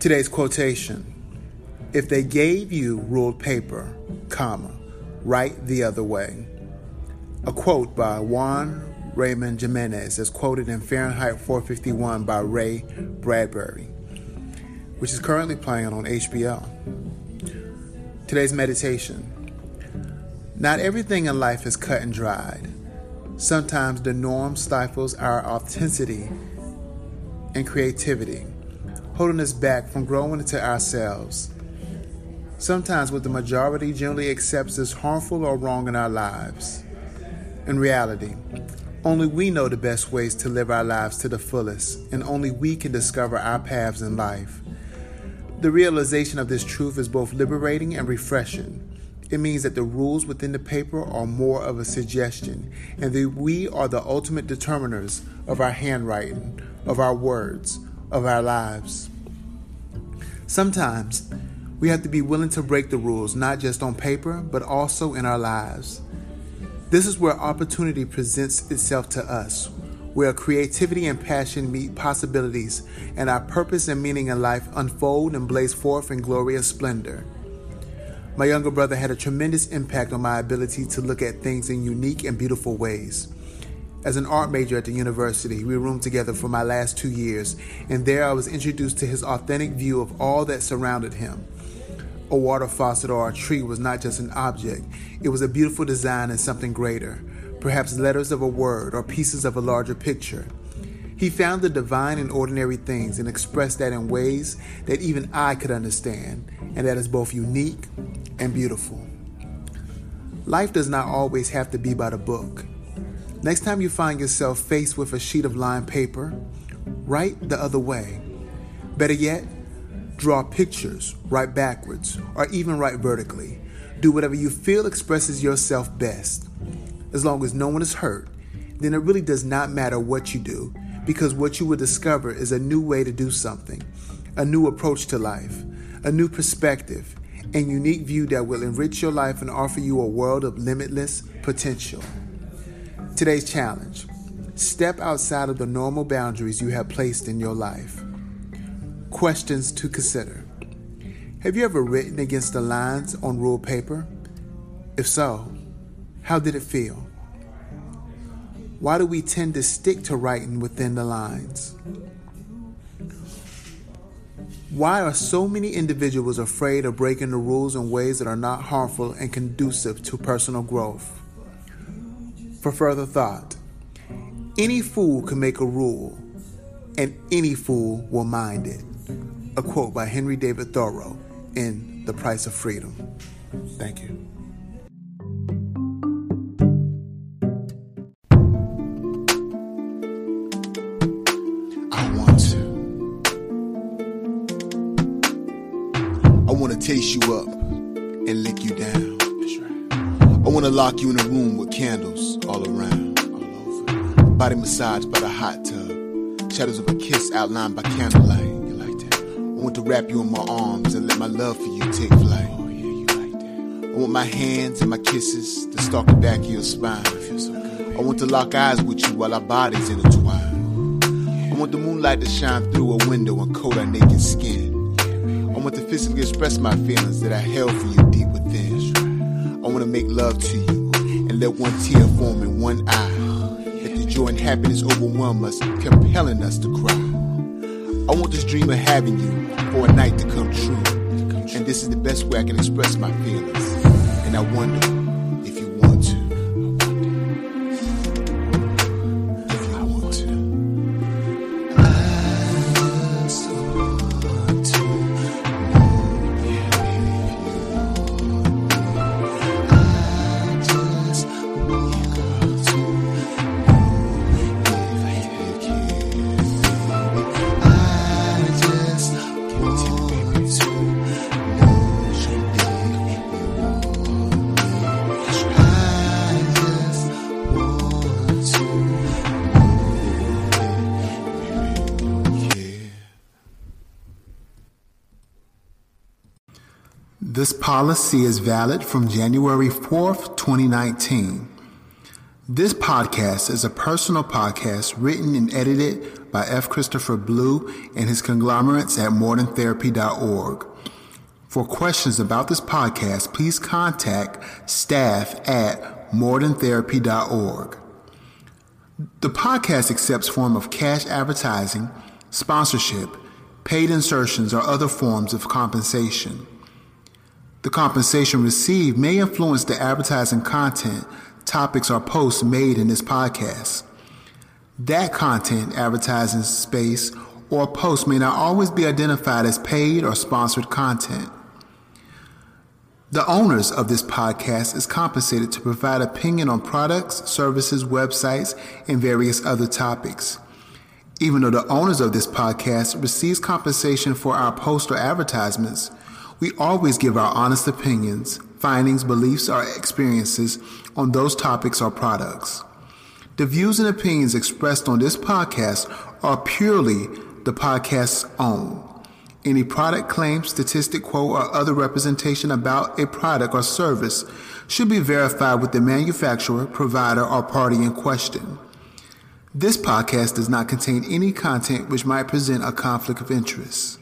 Today's quotation If they gave you ruled paper, comma, write the other way. A quote by Juan Raymond Jimenez is quoted in Fahrenheit 451 by Ray Bradbury, which is currently playing on HBO. Today's meditation Not everything in life is cut and dried. Sometimes the norm stifles our authenticity and creativity, holding us back from growing into ourselves. Sometimes what the majority generally accepts as harmful or wrong in our lives. In reality, only we know the best ways to live our lives to the fullest, and only we can discover our paths in life. The realization of this truth is both liberating and refreshing. It means that the rules within the paper are more of a suggestion, and that we are the ultimate determiners of our handwriting, of our words, of our lives. Sometimes we have to be willing to break the rules, not just on paper, but also in our lives. This is where opportunity presents itself to us, where creativity and passion meet possibilities, and our purpose and meaning in life unfold and blaze forth in glorious splendor. My younger brother had a tremendous impact on my ability to look at things in unique and beautiful ways. As an art major at the university, we roomed together for my last two years, and there I was introduced to his authentic view of all that surrounded him. A water faucet or a tree was not just an object, it was a beautiful design and something greater, perhaps letters of a word or pieces of a larger picture. He found the divine in ordinary things and expressed that in ways that even I could understand, and that is both unique and beautiful. Life does not always have to be by the book. Next time you find yourself faced with a sheet of lined paper, write the other way. Better yet, draw pictures, write backwards, or even write vertically. Do whatever you feel expresses yourself best. As long as no one is hurt, then it really does not matter what you do, because what you will discover is a new way to do something, a new approach to life, a new perspective, and unique view that will enrich your life and offer you a world of limitless potential. Today's challenge step outside of the normal boundaries you have placed in your life. Questions to consider Have you ever written against the lines on ruled paper? If so, how did it feel? Why do we tend to stick to writing within the lines? Why are so many individuals afraid of breaking the rules in ways that are not harmful and conducive to personal growth? For further thought, any fool can make a rule, and any fool will mind it. A quote by Henry David Thoreau in The Price of Freedom. Thank you. I want to. I want to taste you up and lick you down. I want to lock you in a room with candles all around. Body massage by the hot tub. Shadows of a kiss outlined by candlelight. You like that? I want to wrap you in my arms and let my love for you take flight. Oh yeah, you like that? I want my hands and my kisses to stalk the back of your spine. So I want to lock eyes with you while our bodies intertwine. I want the moonlight to shine through a window and coat our naked skin. I want to physically express my feelings that I held for you deep within. I want to make love to you and let one tear form in one eye. Let the joy and happiness overwhelm us, compelling us to cry. I want this dream of having you for a night to come true. And this is the best way I can express my feelings. And I wonder This policy is valid from January 4th, 2019. This podcast is a personal podcast written and edited by F. Christopher Blue and his conglomerates at moderntherapy.org. For questions about this podcast, please contact staff at moderntherapy.org. The podcast accepts form of cash advertising, sponsorship, paid insertions, or other forms of compensation. The compensation received may influence the advertising content topics or posts made in this podcast. That content, advertising space, or post may not always be identified as paid or sponsored content. The owners of this podcast is compensated to provide opinion on products, services, websites, and various other topics. Even though the owners of this podcast receives compensation for our post or advertisements, we always give our honest opinions, findings, beliefs, or experiences on those topics or products. The views and opinions expressed on this podcast are purely the podcast's own. Any product claim, statistic quote, or other representation about a product or service should be verified with the manufacturer, provider, or party in question. This podcast does not contain any content which might present a conflict of interest.